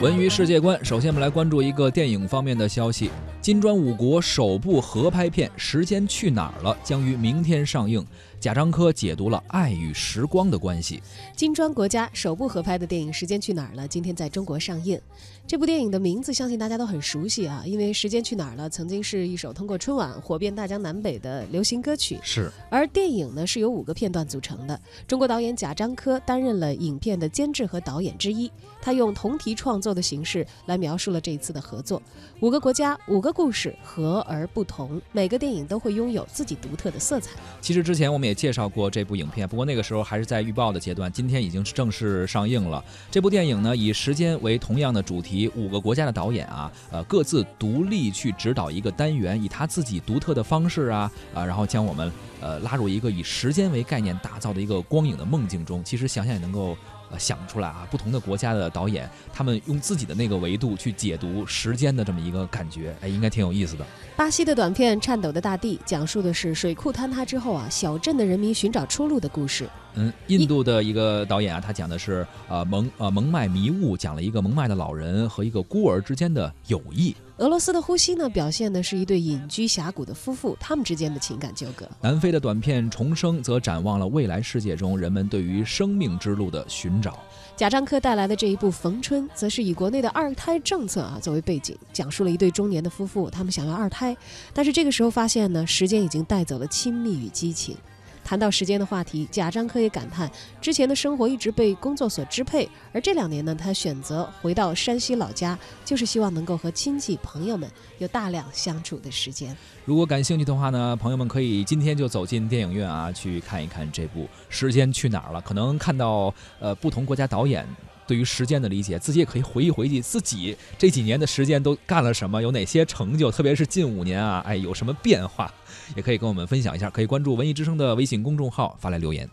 文娱世界观，首先我们来关注一个电影方面的消息。金砖五国首部合拍片《时间去哪儿了》将于明天上映。贾樟柯解读了爱与时光的关系。金砖国家首部合拍的电影《时间去哪儿了》今天在中国上映。这部电影的名字相信大家都很熟悉啊，因为《时间去哪儿了》曾经是一首通过春晚火遍大江南北的流行歌曲。是。而电影呢是由五个片段组成的。中国导演贾樟柯担任了影片的监制和导演之一，他用同题创作的形式来描述了这一次的合作。五个国家，五个故事，和而不同，每个电影都会拥有自己独特的色彩。其实之前我们也介绍过这部影片，不过那个时候还是在预报的阶段。今天已经是正式上映了。这部电影呢，以时间为同样的主题，五个国家的导演啊，呃，各自独立去指导一个单元，以他自己独特的方式啊，啊，然后将我们呃拉入一个以时间为概念打造的一个光影的梦境中。其实想想也能够。呃，想出来啊！不同的国家的导演，他们用自己的那个维度去解读时间的这么一个感觉，哎，应该挺有意思的。巴西的短片《颤抖的大地》讲述的是水库坍塌之后啊，小镇的人民寻找出路的故事。嗯，印度的一个导演啊，他讲的是呃蒙呃蒙麦迷雾，讲了一个蒙麦的老人和一个孤儿之间的友谊。俄罗斯的呼吸呢，表现的是一对隐居峡谷的夫妇，他们之间的情感纠葛。南非的短片《重生》则展望了未来世界中人们对于生命之路的寻找。贾樟柯带来的这一部《逢春》，则是以国内的二胎政策啊作为背景，讲述了一对中年的夫妇，他们想要二胎，但是这个时候发现呢，时间已经带走了亲密与激情。谈到时间的话题，贾樟柯也感叹，之前的生活一直被工作所支配，而这两年呢，他选择回到山西老家，就是希望能够和亲戚朋友们有大量相处的时间。如果感兴趣的话呢，朋友们可以今天就走进电影院啊，去看一看这部《时间去哪儿了》，可能看到呃不同国家导演。对于时间的理解，自己也可以回忆回忆自己这几年的时间都干了什么，有哪些成就，特别是近五年啊，哎，有什么变化，也可以跟我们分享一下。可以关注文艺之声的微信公众号，发来留言。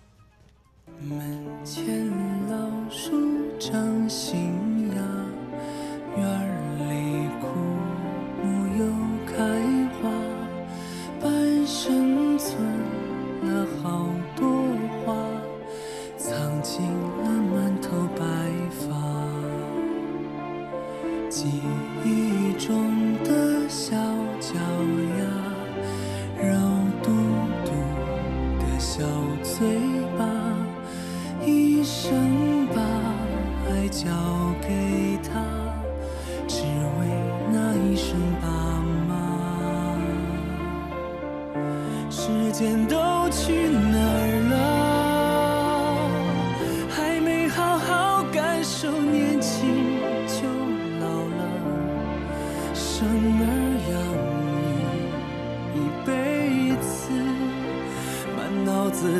门前老树长新生把爱交给他，只为那一声爸妈。时间都去哪儿了？还没好好感受年轻就老了。生儿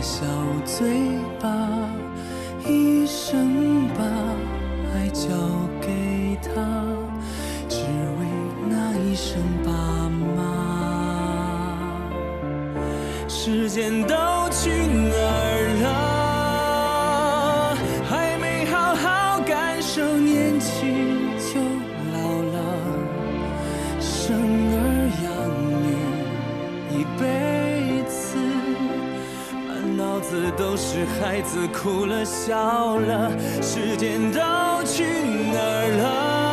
小嘴巴，一生把爱交给他，只为那一声爸妈。时间都去哪儿了？还没好好感受年轻子都是孩子哭了笑了，时间都去哪儿了？